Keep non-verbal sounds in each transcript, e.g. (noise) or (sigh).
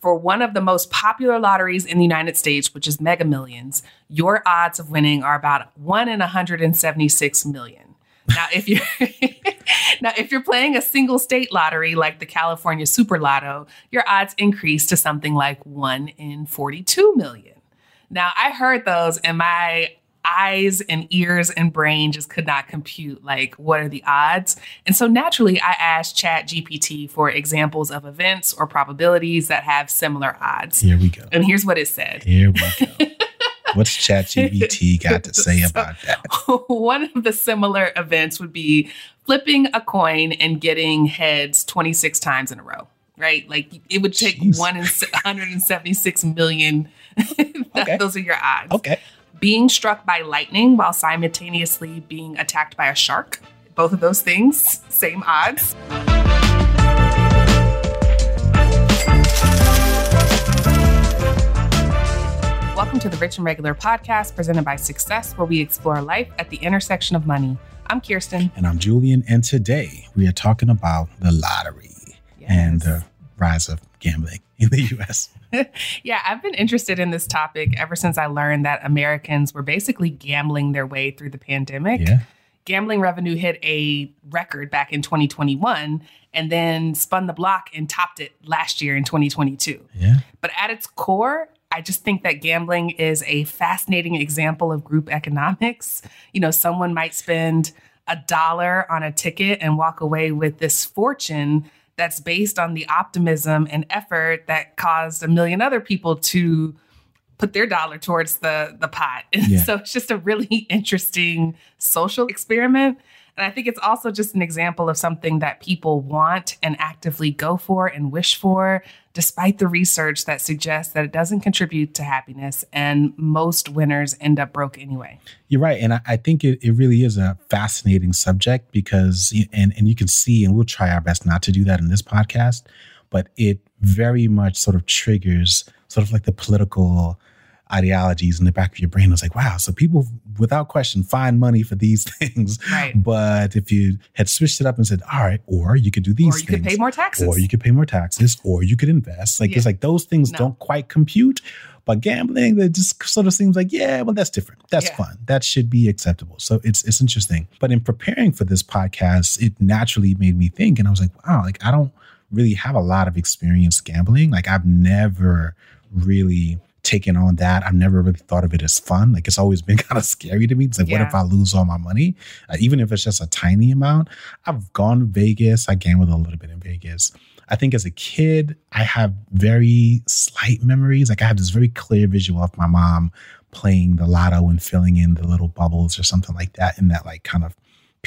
For one of the most popular lotteries in the United States, which is Mega Millions, your odds of winning are about 1 in 176 million. Now, if you're (laughs) now if you're playing a single state lottery like the California Super Lotto, your odds increase to something like 1 in 42 million. Now, I heard those and my eyes and ears and brain just could not compute like what are the odds? And so naturally i asked chat gpt for examples of events or probabilities that have similar odds. Here we go. And here's what it said. Here we go. (laughs) What's chat gpt got to say so, about that? (laughs) one of the similar events would be flipping a coin and getting heads 26 times in a row right? Like it would take Jeez. 1 in 176 million. (laughs) Okay. those are your odds. Okay being struck by lightning while simultaneously being attacked by a shark. Both of those things, same odds. Welcome to the Rich and Regular podcast presented by Success, where we explore life at the intersection of money. I'm Kiersten. And I'm Julien. And today we are talking about the lottery yes. and the rise of gambling (laughs) in the US. yeah, I've been interested in this topic ever since I learned that Americans were basically gambling their way through the pandemic. Yeah. Gambling revenue hit a record back in 2021 and then spun the block and topped it last year in 2022. Yeah. But at its core, I just think that gambling is a fascinating example of group economics. You know, someone might spend a dollar on a ticket and walk away with this fortune that's based on the optimism and effort that caused a million other people to put their dollar towards the the pot. (laughs) Yeah. so it's just a really (laughs) interesting social experiment. And I think it's also just an example of something that people want and actively go for and wish for, despite the research that suggests that it doesn't contribute to happiness. And most winners end up broke anyway. You're right. And I, I think it, it really is a fascinating subject because, and, and you can see, and we'll try our best not to do that in this podcast, but it very much sort of triggers sort of like the political ideologies in the back of your brain. I was like, wow, so people without question find money for these (laughs) things. Right. But if you had switched it up and said, all right, or you could do these or you things, could pay more taxes. Or you could pay more taxes, or you could invest. Like yeah. it's like those things no. don't quite compute. But gambling, that just sort of seems like, yeah, well, that's different. That's yeah. fun. That should be acceptable. So it's it's interesting. But in preparing for this podcast, it naturally made me think, and I was like, wow, like I don't really have a lot of experience gambling. Like I've never really taken on that. I've never really thought of it as fun. Like it's always been (laughs) kind of scary to me. It's like, yeah. what if I lose all my money? Uh, even if it's just a tiny amount. I've gone to Vegas. I gambled a little bit in Vegas. I think as a kid, I have very slight memories. Like I have this very clear visual of my mom playing the lotto and filling in the little bubbles or something like that in that like kind of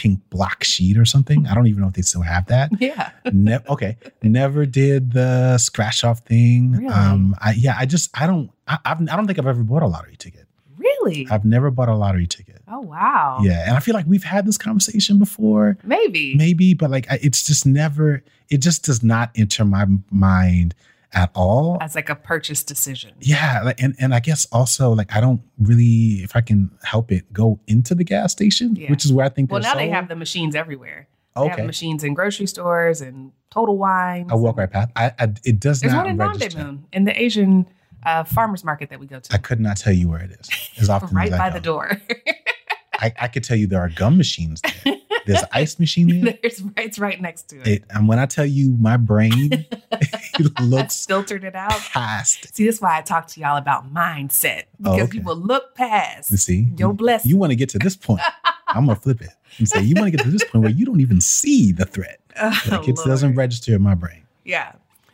pink block sheet or something. I don't even know if they still have that. (laughs) Yeah. ne- okay. Never did the scratch off thing. Really? Um. I yeah. I just I don't I I've, I don't think I've ever bought a lottery ticket. Really? I've never bought a lottery ticket. Oh wow. Yeah, and I feel like we've had this conversation before. Maybe. Maybe, but like it's just never. It just does not enter my mind at all as like a purchase decision. Yeah, and and I guess also like I don't really, if I can help it, go into the gas station, yeah. which is where I think. Well, now sold. they have the machines everywhere. They okay. have machines in grocery stores and Total Wine. I walk right past. I, I it does There's not. There's one in register. Moon in the Asian uh, farmers market that we go to. I could not tell you where it is. As (laughs) often right as by the door. (laughs) I, I could tell you there are gum machines (laughs) there. There's an ice machine there. There's, it's right next to it. it. And when I tell you my brain (laughs) looks filtered it out. Past. See, that's why I talk to y'all about mindset. Oh, because oh, okay. people look past. You see? Your blessing. You want to get to this point. I'm gonna flip it and say you want to get to this point where you don't even see the threat. (laughs) Oh, like it Lord. doesn't register in my brain. Yeah.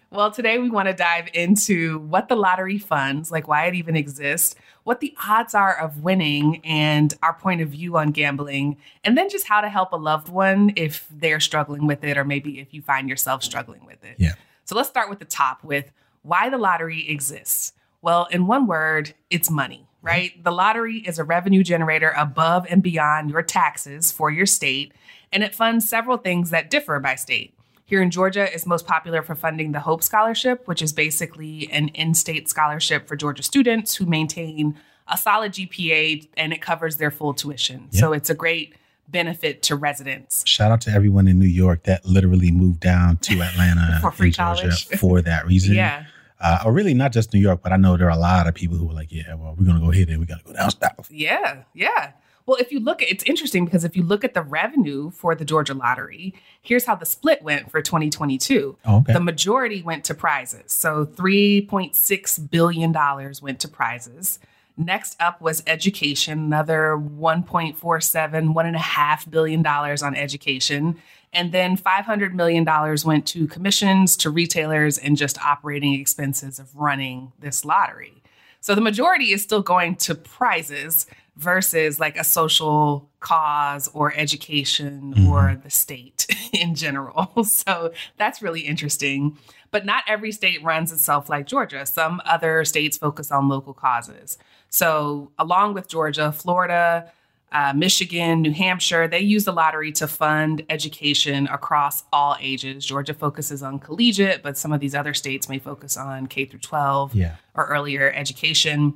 Well, today we want to dive into what the lottery funds, like why it even exists, what the odds are of winning, and our point of view on gambling, and then just how to help a loved one if they're struggling with it, or maybe if you find yourself struggling with it. Yeah. So let's start with the top with why the lottery exists. Well, in one word, it's money, mm-hmm. right? The lottery is a revenue generator above and beyond your taxes for your state, and it funds several things that differ by state. Here in Georgia, it's most popular for funding the Hope Scholarship, which is basically an in state scholarship for Georgia students who maintain a solid GPA and it covers their full tuition. So it's a great benefit to residents. Shout out to everyone in New York that literally moved down to (laughs) Atlanta for free college (laughs) for that reason. yeah. uh, or really not just New York, but I know there are a lot of people who are like, yeah, well, we're going to go here, then we got to go down south. Yeah, yeah. Well, if you look at it's interesting because if you look at the revenue for the Georgia lottery, here's how the split went for 2022. Oh, okay. The majority went to prizes. So $3.6 billion went to prizes. Next up was education, another 1.47, $1.5 billion on education. And then $500 million went to commissions, to retailers, and just operating expenses of running this lottery. So the majority is still going to prizes versus like a social cause or education mm-hmm. or the state (laughs) in general. (laughs) So that's really interesting. But not every state runs itself like Georgia. Some other states focus on local causes. So, along with Georgia, Florida, uh, Michigan, New Hampshire, they use the lottery to fund education across all ages. Georgia focuses on collegiate, but some of these other states may focus on K through 12 yeah. or earlier education.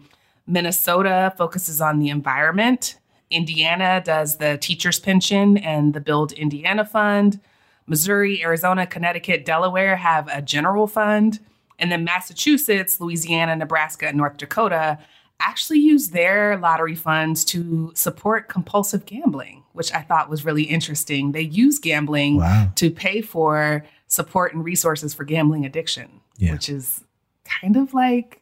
Minnesota focuses on the environment. Indiana does the teacher's pension and the Build Indiana Fund. Missouri, Arizona, Connecticut, Delaware have a general fund. And then Massachusetts, Louisiana, Nebraska, and North Dakota actually use their lottery funds to support compulsive gambling, which I thought was really interesting. They use gambling wow. to pay for support and resources for gambling addiction, yeah. which is kind of like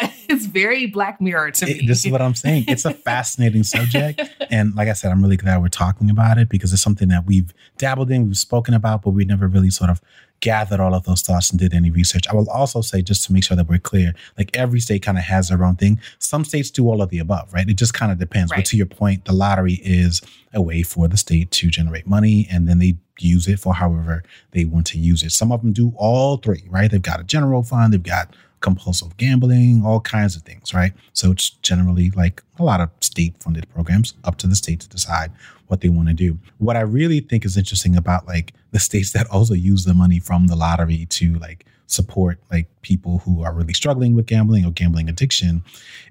(laughs) it's very Black Mirror to me. this is what I'm saying. It's a (laughs) fascinating subject. And like I said, I'm really glad we're talking about it because it's something that we've dabbled in, we've spoken about, but we never really sort of gathered all of those thoughts and did any research. I will also say, just to make sure that we're clear, like every state kind of has their own thing. Some states do all of the above, right? It just kind of depends. Right. But to your point, the lottery is a way for the state to generate money and then they use it for however they want to use it. Some of them do all three, right? They've got a general fund, they've got compulsive gambling, all kinds of things, right? So it's generally like a lot of state funded programs up to the state to decide what they want to do. What I really think is interesting about like the states that also use the money from the lottery to like support like people who are really struggling with gambling or gambling addiction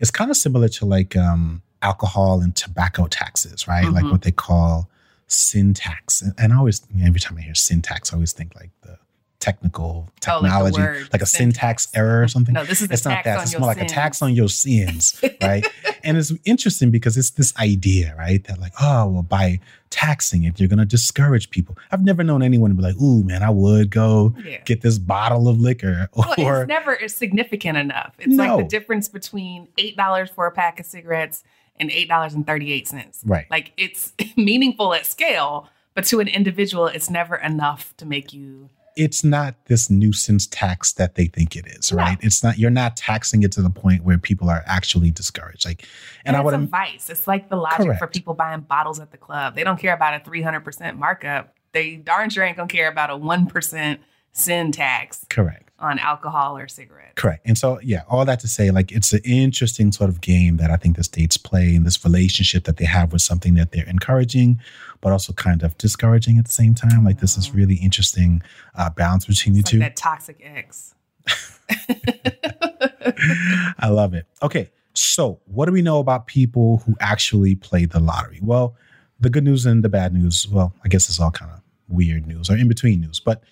is kind of similar to like um, alcohol and tobacco taxes, right? Mm-hmm. Like what they call sin tax. And, I always, every time I hear sin tax, I always think like the technical technology, oh, like, like, a syntax. syntax. error or something. No, this is it's not that. It's more like a tax on your sins, (laughs) right? and it's interesting because it's this idea, right? That like, oh, well, by taxing it, you're gonna discourage people. I've never known anyone to be like, "Ooh, man, I would go yeah. get this bottle of liquor." Or (laughs) well, it's never significant enough. It's no. like the difference between eight dollars for a pack of cigarettes and eight dollars and thirty eight cents. Right. Like it's (laughs) meaningful at scale, but to an individual, it's never enough to make you it's not this nuisance tax that they think it is, right? No. It's not. You're not taxing it to the point where people are actually discouraged. Like, and, and I would advice. It's like the logic correct. for people buying bottles at the club. They don't care about a 300 percent markup. They darn sure ain't gonna care about a one percent sin tax. Correct on alcohol or cigarettes. Correct. And so, yeah, all that to say, like, it's an interesting sort of game that I think the states play in this relationship that they have with something that they're encouraging, but also kind of discouraging at the same time. Like, this is really interesting uh, balance between it's the like two. That toxic ex. (laughs) I love it. Okay. So, what do we know about people who actually play the lottery? Well, the good news and the bad news, well, I guess it's all kind of weird news or in between news, but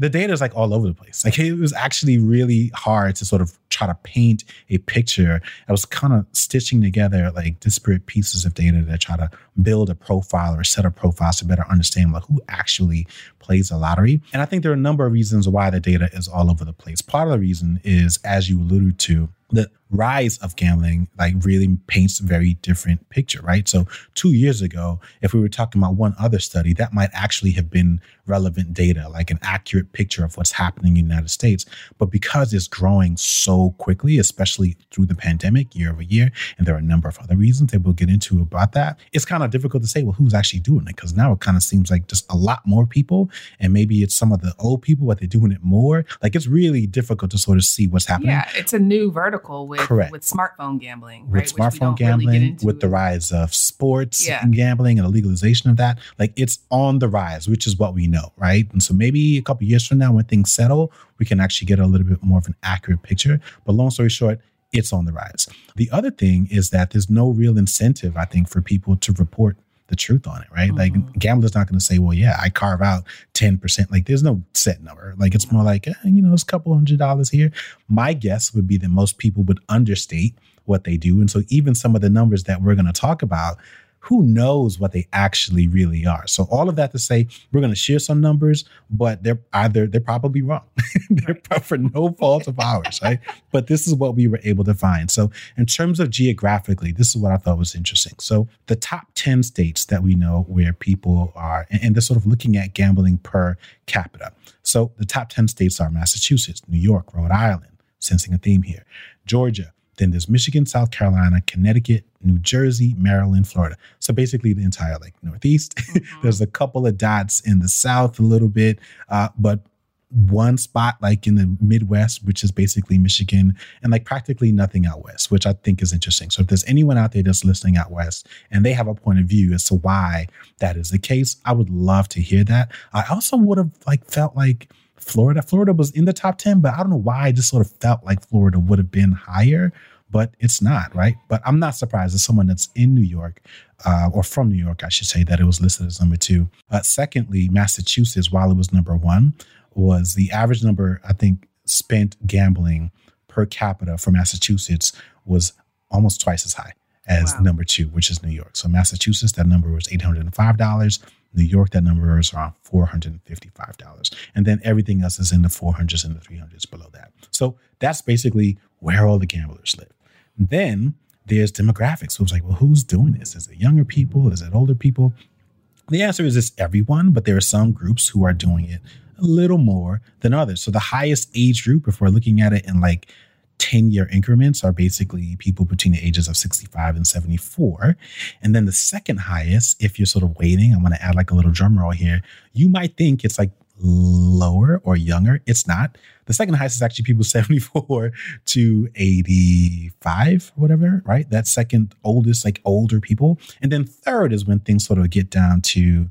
the data is like all over the place. Like it was actually really hard to sort of try to paint a picture. I was kind of stitching together like disparate pieces of data to try to build a profile or a set of profiles to better understand like who actually plays a lottery. And I think there are a number of reasons why the data is all over the place. Part of the reason is, as you alluded to, the rise of gambling like really paints a very different picture, right? So two years ago, if we were talking about one other study, that might actually have been relevant data, like an accurate picture of what's happening in the United States. But because it's growing so quickly, especially through the pandemic year over year, and there are a number of other reasons that we'll get into about that, it's kind of difficult to say, well, who's actually doing it? Because now it kind of seems like just a lot more people, and maybe it's some of the old people, but they're doing it more. Like it's really difficult to sort of see what's happening. Yeah, it's a new vertical with Correct. with smartphone gambling, right? With smartphone gambling, really with the rise of sports yeah. gambling and the legalization of that, like it's on the rise, which is what we know, right? And so maybe a couple years from now, when things settle, we can actually get a little bit more of an accurate picture. But long story short, it's on the rise. The other thing is that there's no real incentive, I think, for people to report the truth on it, right? Mm-hmm. Like gambler's not going to say, well, yeah, I carve out 10%. Like there's no set number. Like it's more like, eh, you know, it's a couple hundred dollars here. My guess would be that most people would understate what they do. And so even some of the numbers that we're going to talk about, who knows what they actually really are. So all of that to say, we're going to share some numbers, but they're either they're probably wrong. (laughs) they're for no fault of ours, right? (laughs) But this is what we were able to find. So in terms of geographically, this is what I thought was interesting. So the top 10 states that we know where people are, and, and they're sort of looking at gambling per capita. So the top 10 states are Massachusetts, New York, Rhode Island, sensing a theme here, Georgia, then there's Michigan, South Carolina, Connecticut, New Jersey, Maryland, Florida. So basically the entire like Northeast. (laughs) Mm-hmm. there's a couple of dots in the South a little bit, uh, but one spot like in the Midwest, which is basically Michigan, and like practically nothing out west, which I think is interesting. So if there's anyone out there that's listening out west and they have a point of view as to why that is the case, I would love to hear that. I also would have like felt like Florida. Florida was in the top 10, but I don't know why I just sort of felt like Florida would have been higher, but it's not, right? But I'm not surprised as someone that's in New York, uh, or from New York, I should say, that it was listed as number two. Uh, secondly, Massachusetts, while it was number one, was the average number, I think, spent gambling per capita for Massachusetts was almost twice as high as wow. number two, which is New York. So Massachusetts, that number was $805. New York, that number is around $455. And then everything else is in the 400s and the 300s below that. So that's basically where all the gamblers live. Then there's demographics. So it's like, well, who's doing this? Is it younger people? Is it older people? The answer is it's everyone, but there are some groups who are doing it a little more than others. So the highest age group, if we're looking at it in like 10 year increments are basically people between the ages of 65 and 74. And then the second highest, if you're sort of waiting, I'm going to add like a little drum roll here. You might think it's like lower or younger. It's not. The second highest is actually people (laughs) 74 to 85 whatever, right? That second oldest, like older people. And then third is when things sort of get down to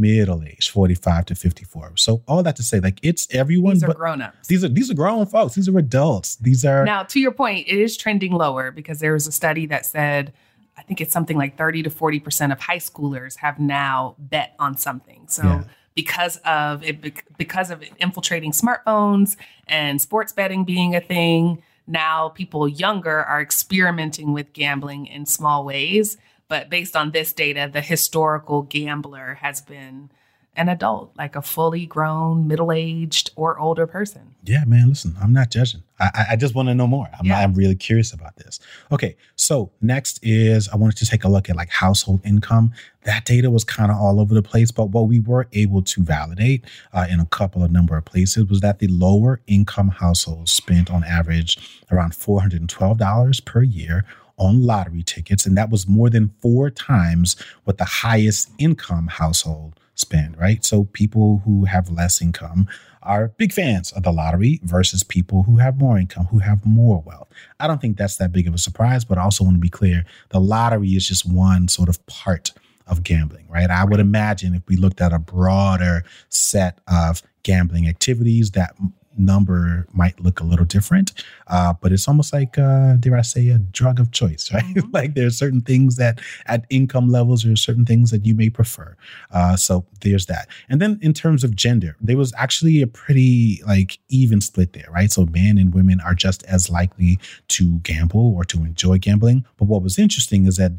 middle age, 45 to 54. So all that to say, like it's everyone. These are grown ups. These are these are grown folks. These are adults. These are now to your point, it is trending lower because there was a study that said I think it's something like 30 to 40% of high schoolers have now bet on something. So yeah. because of it because of infiltrating smartphones and sports betting being a thing, now people younger are experimenting with gambling in small ways but based on this data, the historical gambler has been an adult, like a fully grown, middle aged, or older person. Yeah, man, listen, I'm not judging. I, I just want to know more. I'm, yeah. I'm really curious about this. Okay, so next is I wanted to take a look at like household income. That data was kind of all over the place, but what we were able to validate uh, in a couple of number of places was that the lower income households spent on average around $412 per year on lottery tickets, and that was more than four times what the highest income household spend, right? So people who have less income are big fans of the lottery versus people who have more income, who have more wealth. I don't think that's that big of a surprise, but I also want to be clear the lottery is just one sort of part of gambling, right? I would imagine if we looked at a broader set of gambling activities that number might look a little different, uh, but it's almost like, uh, dare I say, a drug of choice, (laughs) right? Mm-hmm. like there are certain things that at income levels, there are certain things that you may prefer. Uh, so there's that. And then in terms of gender, there was actually a pretty like even split there, right? So men and women are just as likely to gamble or to enjoy gambling. But what was interesting is that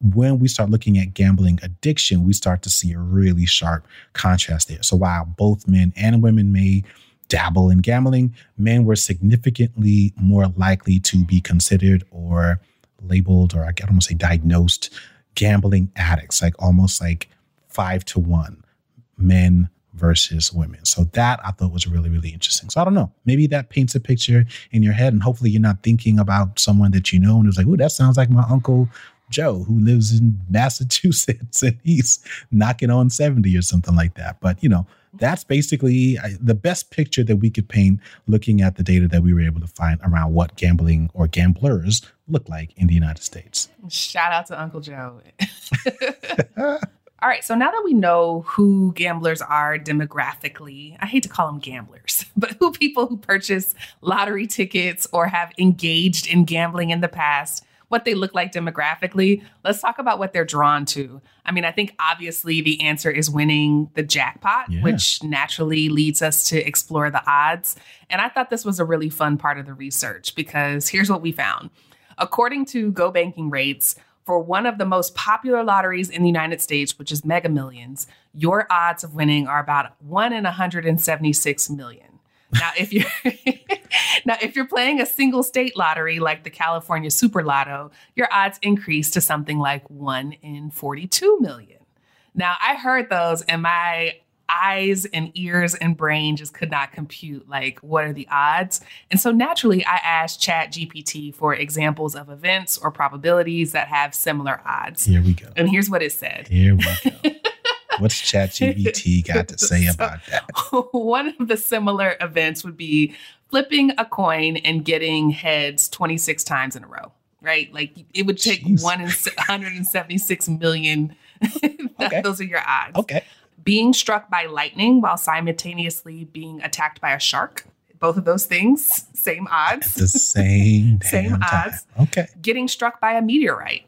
when we start looking at gambling addiction, we start to see a really sharp contrast there. So while both men and women may dabble in gambling, men were significantly more likely to be considered or labeled, or I want to say diagnosed, gambling addicts, like almost like five to one men versus women. So that I thought was really, really interesting. So I don't know. Maybe that paints a picture in your head, and hopefully you're not thinking about someone that you know and it's like, oh, that sounds like my uncle Joe who lives in Massachusetts (laughs) and he's knocking on 70 or something like that. But you know, that's basically the best picture that we could paint looking at the data that we were able to find around what gambling or gamblers look like in the United States. Shout out to Uncle Joe. (laughs) All right, so now that we know who gamblers are demographically, I hate to call them gamblers, (laughs) but who people who purchase lottery tickets or have engaged in gambling in the past, what they look like demographically, let's talk about what they're drawn to. I mean, I think obviously the answer is winning the jackpot, yeah. which naturally leads us to explore the odds. And I thought this was a really fun part of the research because here's what we found. According to Go Banking Rates, for one of the most popular lotteries in the United States, which is Mega Millions, your odds of winning are about 1 in 176 million. Now, if you're (laughs) now if you're playing a single state lottery like the California Super Lotto, your odds increase to something like 1 in 42 million. Now, I heard those and my eyes and ears and brain just could not compute like what are the odds? And so naturally i asked chat gpt for examples of events or probabilities that have similar odds. Here we go. And here's what it said. Here we go (laughs) what's chat gpt got to say (laughs) about that one of the similar events would be flipping a coin and getting heads 26 times in a row right like it would take Jeez. 1 in 176 million (laughs) okay. those are your odds okay being struck by lightning while simultaneously being attacked by a shark. Both of those things, same odds. At the same (laughs) same odds. Okay. Getting struck by a meteorite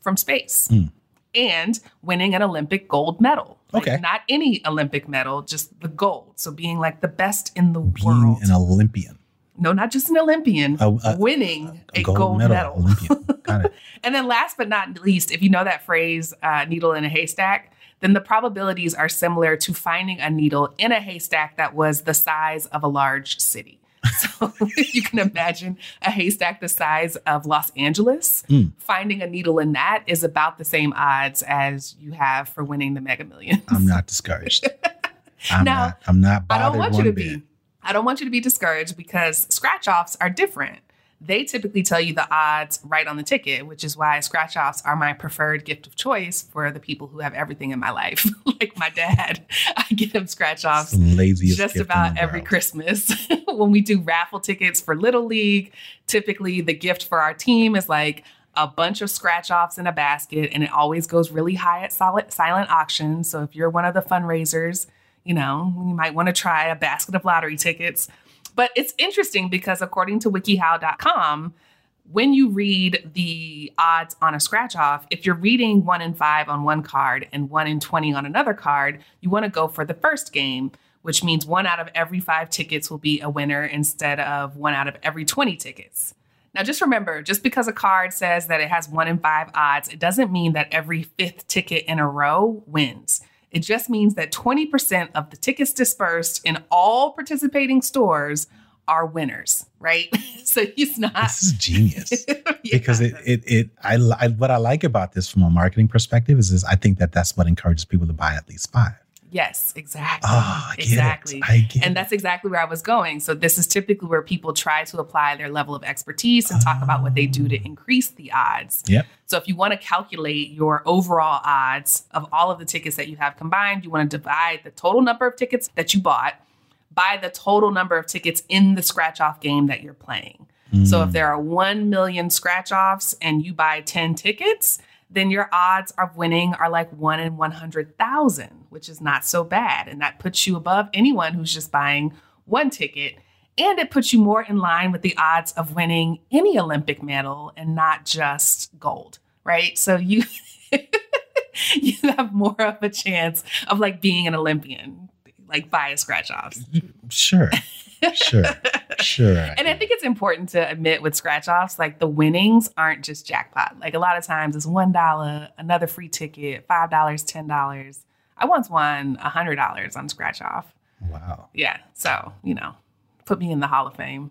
from space. Mm. And winning an Olympic gold medal. Like okay. Not any Olympic medal, just the gold. So being like the best in the being world. An Olympian. No, not just an Olympian, winning a, a, gold, gold medal. medal. Olympian. Got it. (laughs) and then last but not least, if you know that phrase, uh, needle in a haystack, then the probabilities are similar to finding a needle in a haystack that was the size of a large city. (laughs) So (laughs) you can imagine a haystack the size of Los Angeles. Mm. Finding a needle in that is about the same odds as you have for winning the Mega Millions. I'm not discouraged. (laughs) I'm now, not. I'm not. I don't want you to bit. be. I don't want you to be discouraged because scratch offs are different they typically tell you the odds right on the ticket, which is why scratch offs are my preferred gift of choice for the people who have everything in my life. (laughs) like my dad, (laughs) I get him scratch offs just about every Christmas. (laughs) when we do raffle tickets for Little League, typically the gift for our team is like a bunch of scratch offs in a basket, and it always goes really high at solid, silent auction. So if you're one of the fundraisers, you know, you might want to try a basket of lottery tickets but it's interesting because according to wikihow.com, when you read the odds on a scratch off, if you're reading one in five on one card and one in 20 on another card, you want to go for the first game, which means one out of every five tickets will be a winner instead of one out of every 20 tickets. Now, just remember, just because a card says that it has one in five odds, it doesn't mean that every fifth ticket in a row wins. It just means that 20% of the tickets dispersed in all participating stores are winners, right? (laughs) so he's not. This is genius (laughs) yeah. because it, it, it, I, I, what I like about this from a marketing perspective is, is I think that that's what encourages people to buy at least five. Yes, exactly. Oh, exactly. And that's exactly where I was going. So this is typically where people try to apply their level of expertise and talk about what they do to increase the odds. Yep. So if you want to calculate your overall odds of all of the tickets that you have combined, you want to divide the total number of tickets that you bought by the total number of tickets in the scratch off game that you're playing. Mm. So if mm. there are 1 million scratch offs and you buy 10 tickets, then your odds of winning are like one in 100,000, which is not so bad. And that puts you above anyone who's just buying one ticket. And it puts you more in line with the odds of winning any Olympic medal and not just gold, right? So you. (laughs) you have more of a chance of like being an Olympian, like buy a scratch offs. Sure sure, sure. (laughs) And I think it's important to admit with scratch offs, like the winnings aren't just jackpot. Like a lot of times it's one dollar, another free ticket, five dollars, ten dollars. I once won a hundred dollars on scratch off. Wow. Yeah. So you know, put me in the Hall of Fame.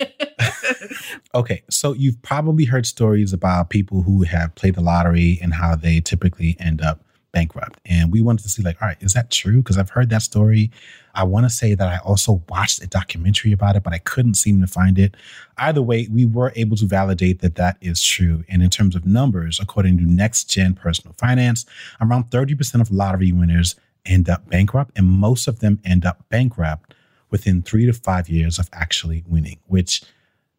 (laughs) okay, so you've probably heard stories about people who have played the lottery and how they typically end up bankrupt. And we wanted to see, like, all right, is that true? Because I've heard that story. I want to say that I also watched a documentary about it, but I couldn't seem to find it. Either way, we were able to validate that that is true. And in terms of numbers, according to Next Gen Personal Finance, around 30% of lottery winners end up bankrupt, and most of them end up bankrupt within three to five years of actually winning, which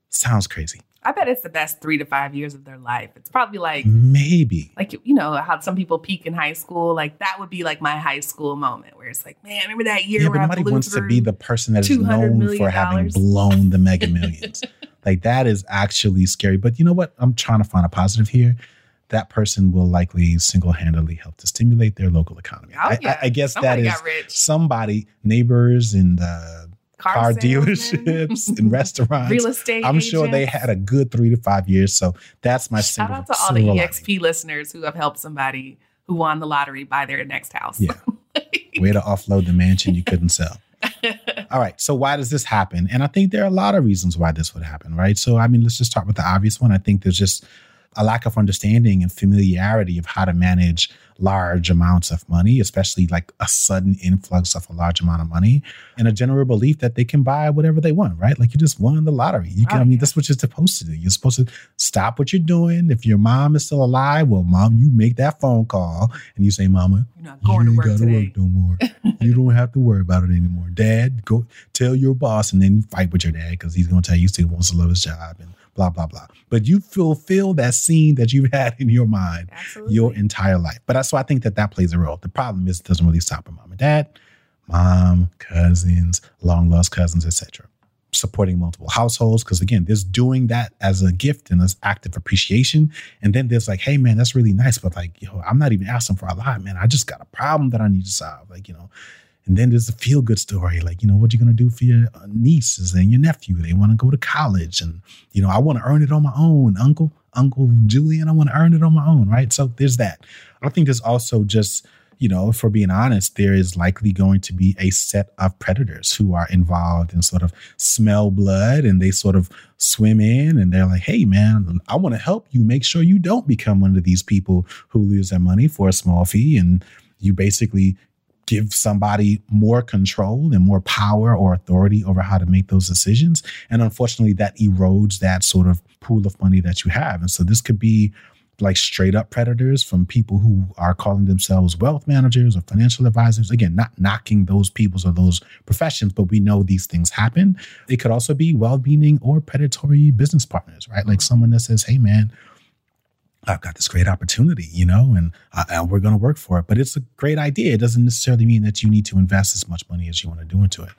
sounds crazy. I bet it's the best three to five years of their life. It's probably like maybe like you know how some people peak in high school. Like that would be like my high school moment where it's like, man, remember that year? Yeah, but nobody wants to be the person that is known for having blown the mega (laughs) millions. like that is actually scary. But you know what? I'm trying to find a positive here. That person will likely single handedly help to stimulate their local economy. Oh, yeah. I, I, guess somebody that is somebody, neighbors and uh, car, car dealerships and (laughs) restaurants. Real estate. I'm agents. sure they had a good three to five years. So that's my shout out to all the EXP listeners who have helped somebody who won the lottery buy their next house. Yeah. (laughs) Way to offload the mansion you couldn't sell. (laughs) all right. So why does this happen? And I think there are a lot of reasons why this would happen, right? So I mean, let's just start with the obvious one. I think there's just a lack of understanding and familiarity of how to manage large amounts of money, especially like a sudden influx of a large amount of money, and a general belief that they can buy whatever they want, right? Like you just won the lottery. You can, oh, I mean, yeah. that's what you're supposed to do. You're supposed to stop what you're doing. If your mom is still alive, well, mom, you make that phone call and you say, Mama, you're not going you to work today. work no more. you (laughs) don't have to worry about it anymore. Dad, go tell your boss, and then you fight with your dad because he's going to tell you he still wants to love his job and blah, blah, blah. But you fulfill that scene that you've had in your mind Absolutely. your entire life. But that's why I think that that plays a role. The problem is it doesn't really stop at mom and dad, mom, cousins, long lost cousins, etc. Supporting multiple households. Because again, there's doing that as a gift and as active appreciation. And then there's like, hey man, that's really nice. But like, yo, I'm not even asking for a lot, man. I just got a problem that I need to solve. Like, you know, and then there's a feel good story, like, you know, what you're going to do for your uh, nieces and your nephew. They want to go to college. And, you know, I want to earn it on my own, Uncle, Uncle Julien, I want to earn it on my own, right? So there's that. I think there's also just, you know, for being honest, there is likely going to be a set of predators who are involved and sort of smell blood and they sort of swim in and they're like, hey, man, I want to help you make sure you don't become one of these people who lose their money for a small fee. And you basically give somebody more control and more power or authority over how to make those decisions. And unfortunately, that erodes that sort of pool of money that you have. And so this could be like straight up predators from people who are calling themselves wealth managers or financial advisors. Again, not knocking those peoples or those professions, but we know these things happen. It could also be well meaning or predatory business partners, right? Like mm-hmm. someone that says, hey, man, I've got this great opportunity, you know, and, uh, and we're going to work for it. But it's a great idea. It doesn't necessarily mean that you need to invest as much money as you want to do into it.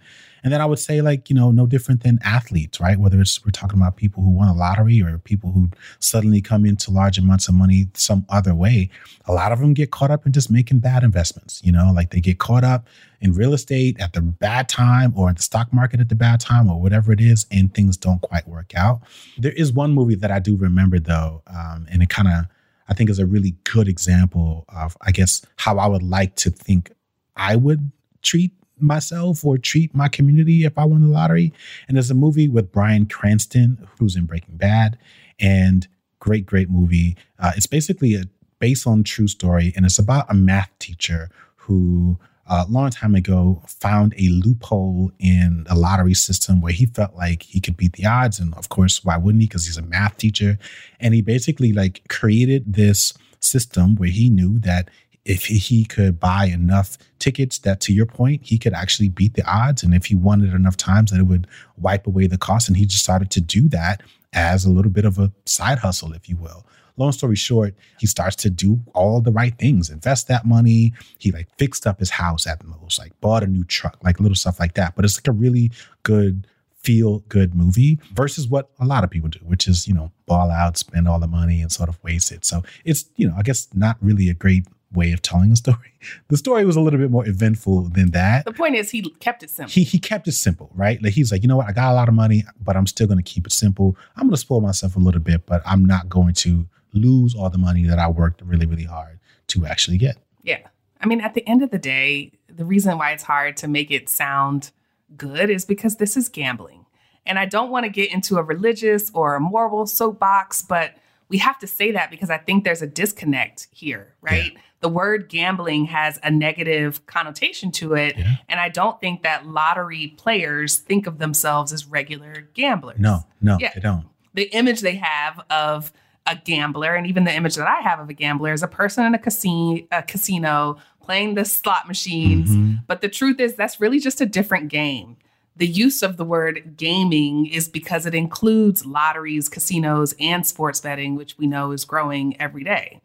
And then I would say, like, you know, no different than athletes, right? Whether it's we're talking about people who won a lottery or people who suddenly come into large amounts of money some other way, a lot of them get caught up in just making bad investments, you know, like they get caught up in real estate at the bad time or in the stock market at the bad time or whatever it is, and things don't quite work out. There is one movie that I do remember though, um, and it kind of, I think is a really good example of, I guess, how I would like to think I would treat myself or treat my community if I won the lottery. And there's a movie with Bryan Cranston, who's in Breaking Bad, and great, great movie. Uh, it's basically a based on true story, and it's about a math teacher who a long time ago found a loophole in a lottery system where he felt like he could beat the odds and of course why wouldn't he because he's a math teacher and he basically like created this system where he knew that if he could buy enough tickets that to your point he could actually beat the odds and if he won it enough times that it would wipe away the cost and he decided to do that as a little bit of a side hustle if you will. Long story short he starts to do all the right things invest that money. He like fixed up his house at the most like bought a new truck like little stuff like that. But it's like a really good feel good movie versus what a lot of people do, which is, you know, ball out, spend all the money and sort of waste it. So it's, you know, I guess not really a great way of telling a story. (laughs) The story was a little bit more eventful than that. The point is he kept it simple. He he kept it simple, right? Like he's like, you know what, I got a lot of money, but I'm still gonna keep it simple. I'm gonna spoil myself a little bit, but I'm not going to lose all the money that I worked really, really hard to actually get. Yeah. I mean, at the end of the day, the reason why it's hard to make it sound good is because this is gambling. And I don't want to get into a religious or a moral soapbox, but we have to say that because I think there's a disconnect here, right? Yeah the word gambling has a negative connotation to it. Yeah. And I don't think that lottery players think of themselves as regular gamblers. No, no, yeah. they don't. The image they have of a gambler, and even the image that I have of a gambler, is a person in a casino, a casino playing the slot machines. Mm-hmm. But the truth is, that's really just a different game. The use of the word gaming is because it includes lotteries, casinos, and sports betting, which we know is growing every day.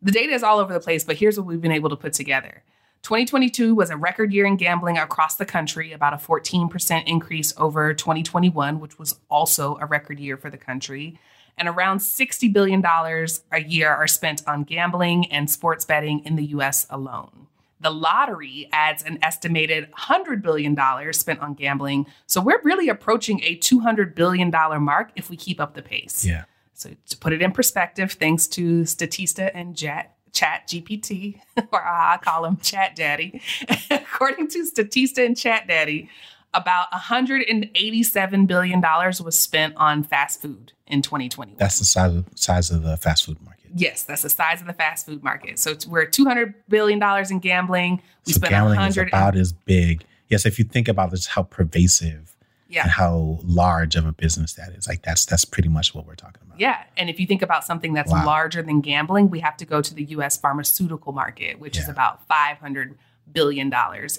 The data is all over the place, but here's what we've been able to put together. 2022 was a record year in gambling across the country, about a 14% increase over 2021, which was also a record year for the country. And around $60 billion a year are spent on gambling and sports betting in the US alone. The lottery adds an estimated $100 billion spent on gambling. So we're really approaching a $200 billion mark if we keep up the pace. Yeah. So to put it in perspective, thanks to Statista and Jet, Chat GPT, (laughs) or I call him Chat Daddy. (laughs) According to Statista and Chat Daddy, about $187 billion was spent on fast food in 2021. That's the size of, size of the fast food market. Yes, that's the size of the fast food market. So we're $200 billion in gambling. We so spent gambling 100 is about as big. Yes, if you think about this, how pervasive yeah. and how large of a business that is. Like that's that's pretty much what we're talking about. Yeah. And if you think about something that's Wow. larger than gambling, we have to go to the US pharmaceutical market, which is about $500 billion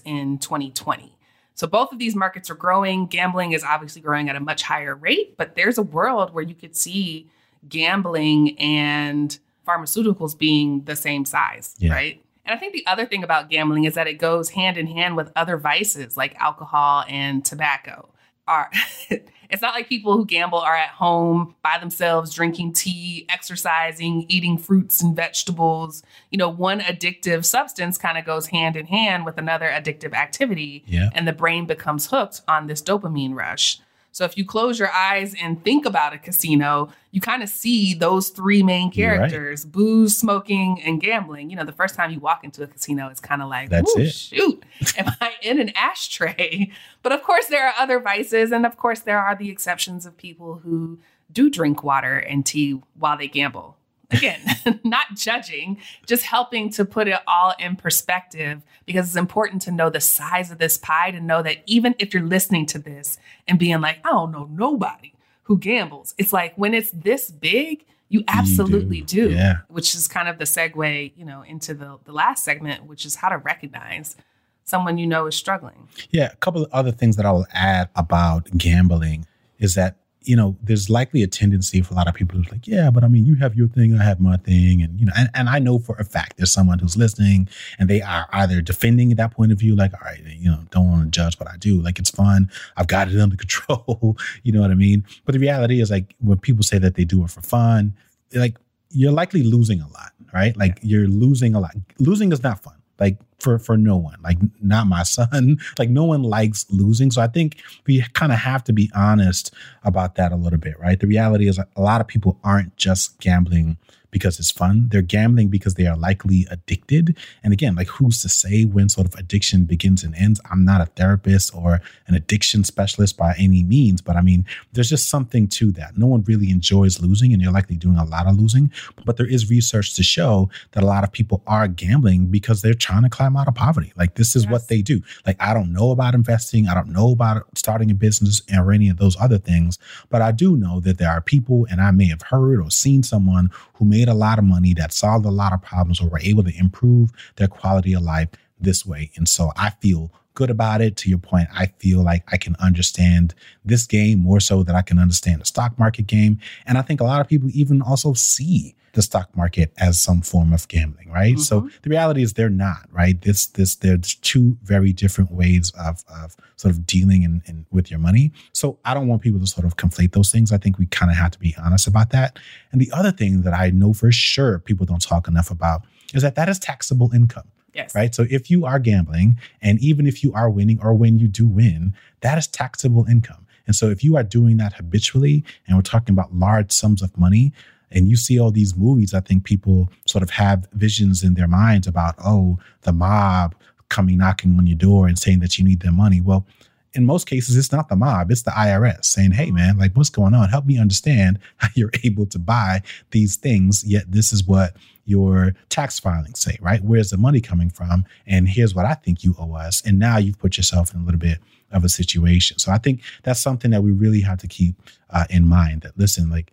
in 2020. So both of these markets are growing. Gambling is obviously growing at a much higher rate, but there's a world where you could see gambling and pharmaceuticals being the same size, Yeah. right? And I think the other thing about gambling is that it goes hand in hand with other vices like alcohol and tobacco. Are (laughs) it's not like people who gamble are at home by themselves drinking tea, exercising, eating fruits and vegetables. You know, one addictive substance kind of goes hand in hand with another addictive activity Yeah. and the brain becomes hooked on this dopamine rush. So if you close your eyes and think about a casino, you kind of see those three main You're right. characters: booze, smoking, and gambling. You know, the first time you walk into a casino, it's kind of like, That's "Ooh, it." shoot, am I in an ashtray? (laughs) But of course, there are other vices, and of course, there are the exceptions of people who do drink water and tea while they gamble. Again, (laughs) not judging, just helping to put it all in perspective because it's important to know the size of this pie to know that even if you're listening to this and being like, I don't know nobody who gambles, it's like when it's this big, you absolutely do, do. yeah. Which is kind of the segue, you know, into the, the last segment, which is how to recognize someone you know is struggling. Yeah, a couple of other things that I will add about gambling is that you know there's likely a tendency for a lot of people who's like, yeah, but I mean, you have your thing, I have my thing, and you know, and, and I know for a fact there's someone who's listening and they are either defending that point of view, like, all right, you know, don't want to judge what I do, like it's fun, I've got it (laughs) under control, (laughs) you know what I mean? But the reality is, like, when people say that they do it for fun, like you're likely losing a lot, right? Like you're losing a lot. Losing is not fun. Like for for no one, like not my son. (laughs) Like no one likes losing. So I think we kind of have to be honest about that a little bit, right? The reality is a lot of people aren't just gambling because it's fun. They're gambling because they are likely addicted. And again, like who's to say when sort of addiction begins and ends? I'm not a therapist or an addiction specialist by any means, but I mean, there's just something to that. No one really enjoys losing, and you're likely doing a lot of losing. But there is research to show that a lot of people are gambling because they're trying to climb out of poverty. Like this is Yes. what they do. Like I don't know about investing, I don't know about starting a business or any of those other things, but I do know that there are people, and I may have heard or seen someone who made a lot of money that solved a lot of problems or were able to improve their quality of life this way. And so I feel good about it. To your point, I feel like I can understand this game more so that I can understand the stock market game. And I think a lot of people even also see the stock market as some form of gambling, right? So mm-hmm. the reality is they're not, right? This this there's two very different ways of of sort of dealing in, in with your money. So I don't want people to sort of conflate those things. I think we kind of have to be honest about that. And the other thing that I know for sure people don't talk enough about is that that is taxable income Yes. right? So if you are gambling, and even if you are winning or when you do win, that is taxable income. And so if you are doing that habitually, and we're talking about large sums of money, and you see all these movies, I think people sort of have visions in their minds about, oh, the mob coming knocking on your door and saying that you need their money. Well, in most cases, it's not the mob, it's the IRS saying, hey, man, like, what's going on? Help me understand (laughs) how you're able to buy these things, yet this is what your tax filings say, right? Where's the money coming from? And here's what I think you owe us. And now you've put yourself in a little bit of a situation. So I think that's something that we really have to keep uh, in mind that, listen, like,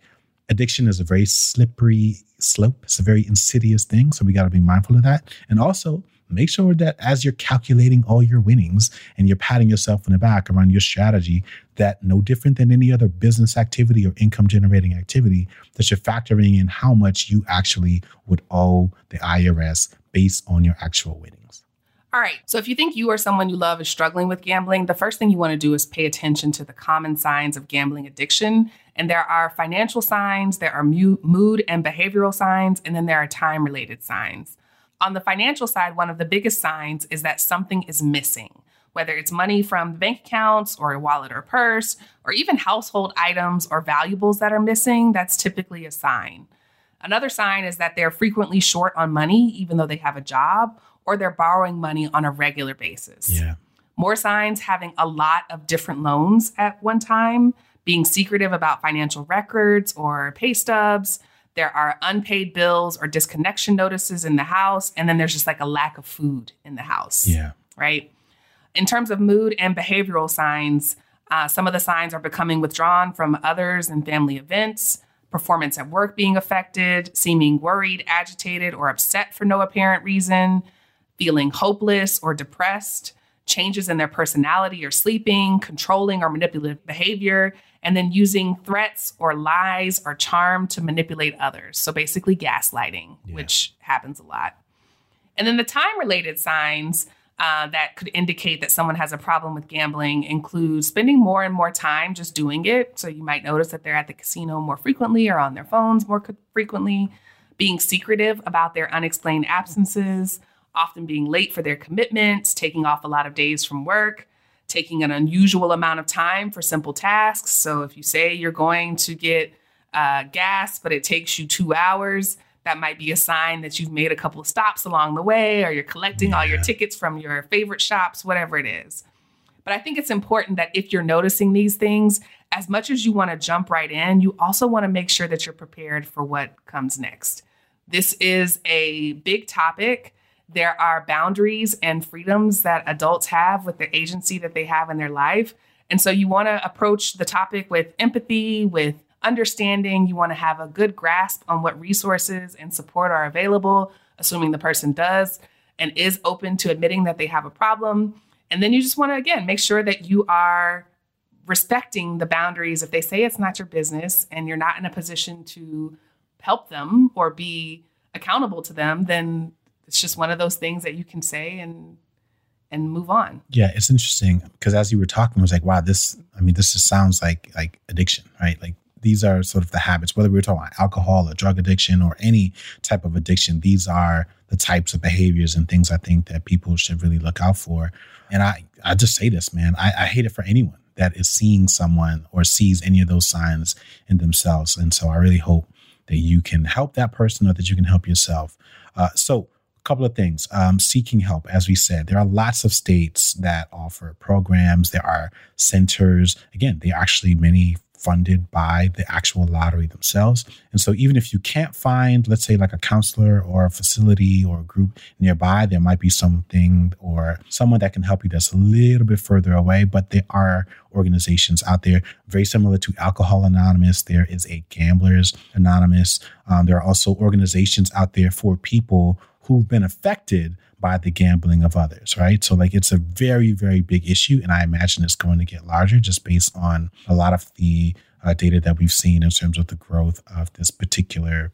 addiction is a very slippery slope. It's a very insidious thing. So we got to be mindful of that. And also, make sure that as you're calculating all your winnings and you're patting yourself in the back around your strategy, that no different than any other business activity or income generating activity, that you're factoring in how much you actually would owe the IRS based on your actual winnings. All right. So if you think you or someone you love is struggling with gambling, the first thing you want to do is pay attention to the common signs of gambling addiction. And there are financial signs, there are mood and behavioral signs, and then there are time related signs. On the financial side, one of the biggest signs is that something is missing, whether it's money from bank accounts or a wallet or purse, or even household items or valuables that are missing. That's typically a sign. Another sign is that they're frequently short on money, even though they have a job, or they're borrowing money on a regular basis. Yeah. More signs having a lot of different loans at one time, being secretive about financial records or pay stubs, there are unpaid bills or disconnection notices in the house. And then there's just like a lack of food in the house. Yeah. Right. In terms of mood and behavioral signs, uh, some of the signs are becoming withdrawn from others and family events, performance at work being affected, seeming worried, agitated, or upset for no apparent reason, feeling hopeless or depressed, changes in their personality or sleeping, controlling or manipulative behavior, and then using threats or lies or charm to manipulate others. So basically, gaslighting, yeah. which happens a lot. And then the time related signs uh, that could indicate that someone has a problem with gambling include spending more and more time just doing it. So you might notice that they're at the casino more frequently or on their phones more frequently, being secretive about their unexplained absences, often being late for their commitments, taking off a lot of days from work, taking an unusual amount of time for simple tasks. So if you say you're going to get uh, gas, but it takes you two hours, that might be a sign that you've made a couple of stops along the way or you're collecting yeah. all your tickets from your favorite shops, whatever it is. But I think it's important that if you're noticing these things, as much as you want to jump right in, you also want to make sure that you're prepared for what comes next. This is a big topic there are boundaries and freedoms that adults have with the agency that they have in their life. And so you want to approach the topic with empathy, with understanding. You want to have a good grasp on what resources and support are available, assuming the person does and is open to admitting that they have a problem. And then you just want to, again, make sure that you are respecting the boundaries. If they say it's not your business and you're not in a position to help them or be accountable to them, then it's just one of those things that you can say and and move on. Yeah, it's interesting because as you were talking, I was like, wow, this. I mean, this just sounds like like addiction, right? Like these are sort of the habits. Whether we were talking about alcohol or drug addiction or any type of addiction, these are the types of behaviors and things I think that people should really look out for. And I I just say this, man. I, I hate it for anyone that is seeing someone or sees any of those signs in themselves. And so I really hope that you can help that person or that you can help yourself. Uh, so couple of things. Um, seeking help, as we said, there are lots of states that offer programs. There are centers. Again, they're actually many funded by the actual lottery themselves. And so even if you can't find, let's say, like a counselor or a facility or a group nearby, there might be something or someone that can help you that's a little bit further away. But there are organizations out there very similar to Alcohol Anonymous. There is a Gamblers Anonymous. Um, there are also organizations out there for people who've been affected by the gambling of others, right? So, like, it's a very, very big issue. And I imagine it's going to get larger just based on a lot of the uh, data that we've seen in terms of the growth of this particular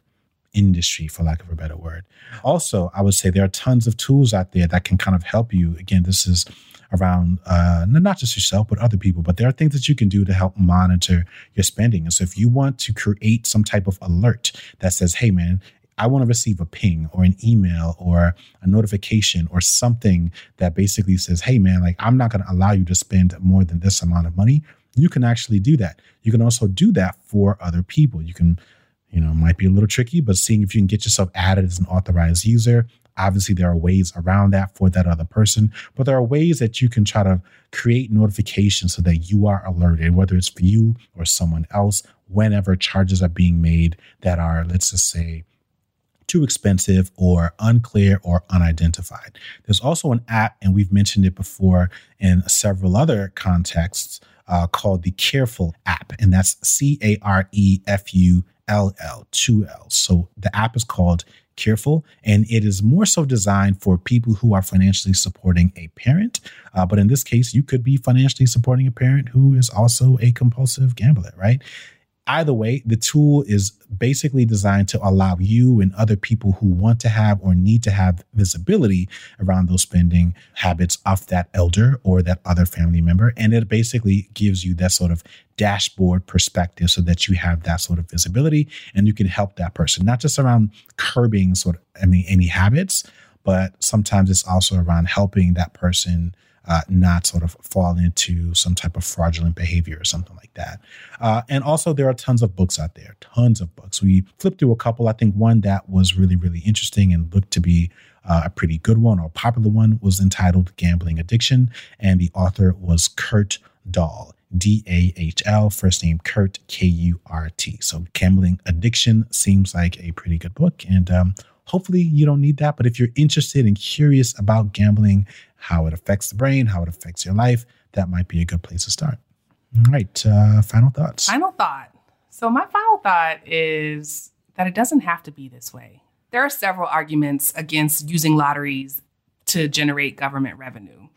industry, for lack of a better word. Also, I would say there are tons of tools out there that can kind of help you. Again, this is around uh, not just yourself, but other people. But there are things that you can do to help monitor your spending. And so, if you want to create some type of alert that says, hey, man, I want to receive a ping or an email or a notification or something that basically says, hey, man, like I'm not going to allow you to spend more than this amount of money. You can actually do that. You can also do that for other people. You can, you know, might be a little tricky, but seeing if you can get yourself added as an authorized user. Obviously, there are ways around that for that other person, but there are ways that you can try to create notifications so that you are alerted, whether it's for you or someone else, whenever charges are being made that are, let's just say, too expensive or unclear or unidentified. There's also an app, and we've mentioned it before in several other contexts, uh, called the Carefull app, and that's C A R E F U L L, two L. So the app is called Carefull. And it is more so designed for people who are financially supporting a parent. Uh, but in this case, you could be financially supporting a parent who is also a compulsive gambler, right? Either way, the tool is basically designed to allow you and other people who want to have or need to have visibility around those spending habits of that elder or that other family member. And it basically gives you that sort of dashboard perspective so that you have that sort of visibility and you can help that person, not just around curbing sort of I mean, any habits, but sometimes it's also around helping that person uh, not sort of fall into some type of fraudulent behavior or something like that. Uh, and also, there are tons of books out there, tons of books. We flipped through a couple. I think one that was really, really interesting and looked to be uh, a pretty good one or popular one was entitled Gambling Addiction, and the author was Kurt Dahl. D A H L, first name Kurt, K U R T. So, Gambling Addiction seems like a pretty good book. And um, hopefully, you don't need that. But if you're interested and curious about gambling how it affects the brain, how it affects your life, that might be a good place to start. All right. Uh, final thoughts. Final thought. So, my final thought is that it doesn't have to be this way. There are several arguments against using lotteries to generate government revenue.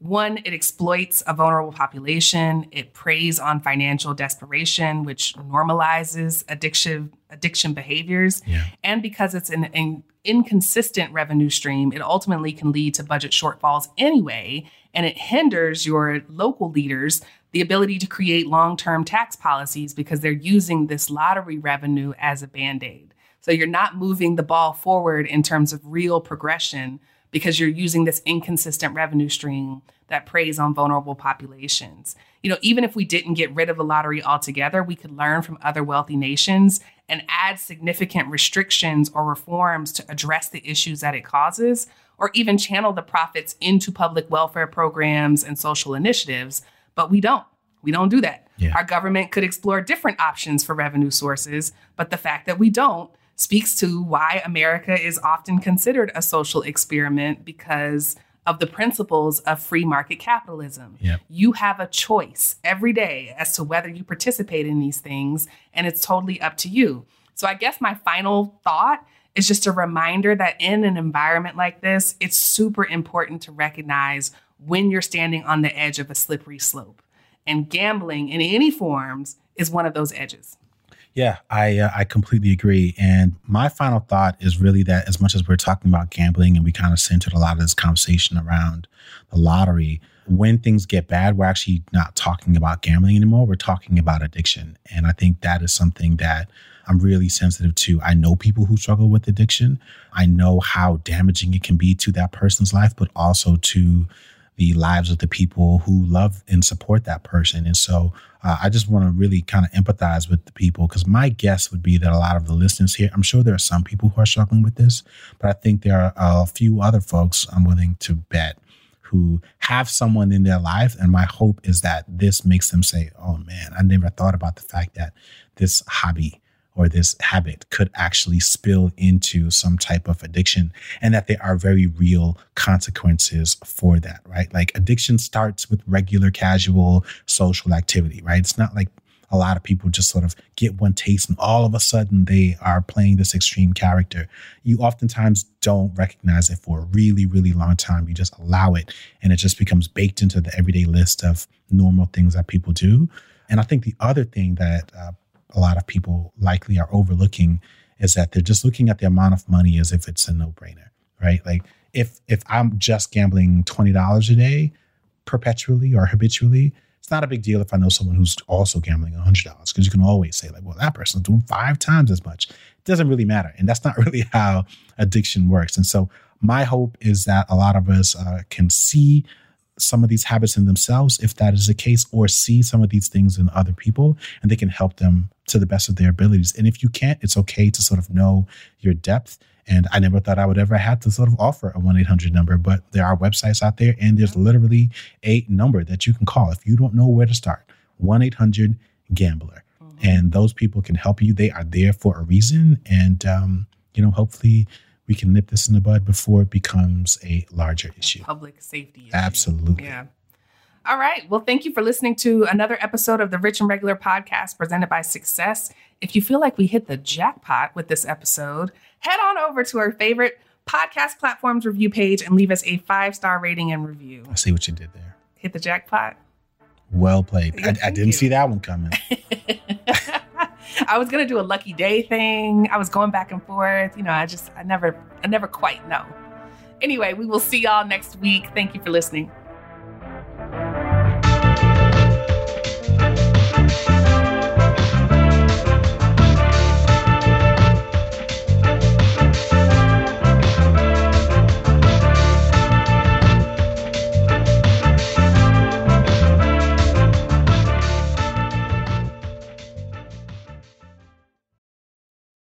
One, it exploits a vulnerable population. It preys on financial desperation, which normalizes addiction addiction behaviors. Yeah. And because it's an, an inconsistent revenue stream, it ultimately can lead to budget shortfalls anyway, and it hinders your local leaders the ability to create long-term tax policies because they're using this lottery revenue as a band-aid. So you're not moving the ball forward in terms of real progression because you're using this inconsistent revenue stream that preys on vulnerable populations. You know, even if we didn't get rid of the lottery altogether, we could learn from other wealthy nations and add significant restrictions or reforms to address the issues that it causes, or even channel the profits into public welfare programs and social initiatives. But we don't. We don't do that. Yeah. Our government could explore different options for revenue sources, but the fact that we don't speaks to why America is often considered a social experiment because of the principles of free market capitalism. Yep. You have a choice every day as to whether you participate in these things, and it's totally up to you. So, I guess my final thought is just a reminder that in an environment like this, it's super important to recognize when you're standing on the edge of a slippery slope. And gambling in any forms is one of those edges. Yeah, I uh, I completely agree. And my final thought is really that as much as we're talking about gambling and we kind of centered a lot of this conversation around the lottery, when things get bad, we're actually not talking about gambling anymore. We're talking about addiction. And I think that is something that I'm really sensitive to. I know people who struggle with addiction. I know how damaging it can be to that person's life, but also to the lives of the people who love and support that person. And so uh, I just want to really kind of empathize with the people because my guess would be that a lot of the listeners here, I'm sure there are some people who are struggling with this, but I think there are a few other folks I'm willing to bet who have someone in their life. And my hope is that this makes them say, oh man, I never thought about the fact that this hobby or this habit could actually spill into some type of addiction and that there are very real consequences for that, right? Like addiction starts with regular, casual social activity, right? It's not like a lot of people just sort of get one taste and all of a sudden they are playing this extreme character. You oftentimes don't recognize it for a really, really long time. You just allow it and it just becomes baked into the everyday list of normal things that people do. And I think the other thing that uh, a lot of people likely are overlooking is that they're just looking at the amount of money as if it's a no-brainer, right? Like if if I'm just gambling twenty dollars a day perpetually or habitually, it's not a big deal if I know someone who's also gambling hundred dollars because you can always say like, well, that person's doing five times as much. It doesn't really matter, and that's not (laughs) really how addiction works. And so my hope is that a lot of us uh, can see some of these habits in themselves, if that is the case, or see some of these things in other people and they can help them to the best of their abilities. And if you can't, it's okay to sort of know your depth. And I never thought I would ever have to sort of offer a 1 800 number, but there are websites out there and there's literally a number that you can call if you don't know where to start 1 800 Gambler. Mm-hmm. And those people can help you. They are there for a reason. And, um, you know, hopefully, we can nip this in the bud before it becomes a larger issue. Public safety issue. Absolutely. Yeah. All right. Well, thank you for listening to another episode of the Rich and Regular podcast presented by Success. If you feel like we hit the jackpot with this episode, head on over to our favorite podcast platforms review page and leave us a five star rating and review. I see what you did there. Hit the jackpot. Well played. Yeah, I, I, didn't you. see that one coming. (laughs) I was gonna do a lucky day thing. I was going back and forth. You know, I just I never I never quite know. Anyway, we will see y'all next week. Thank you for listening.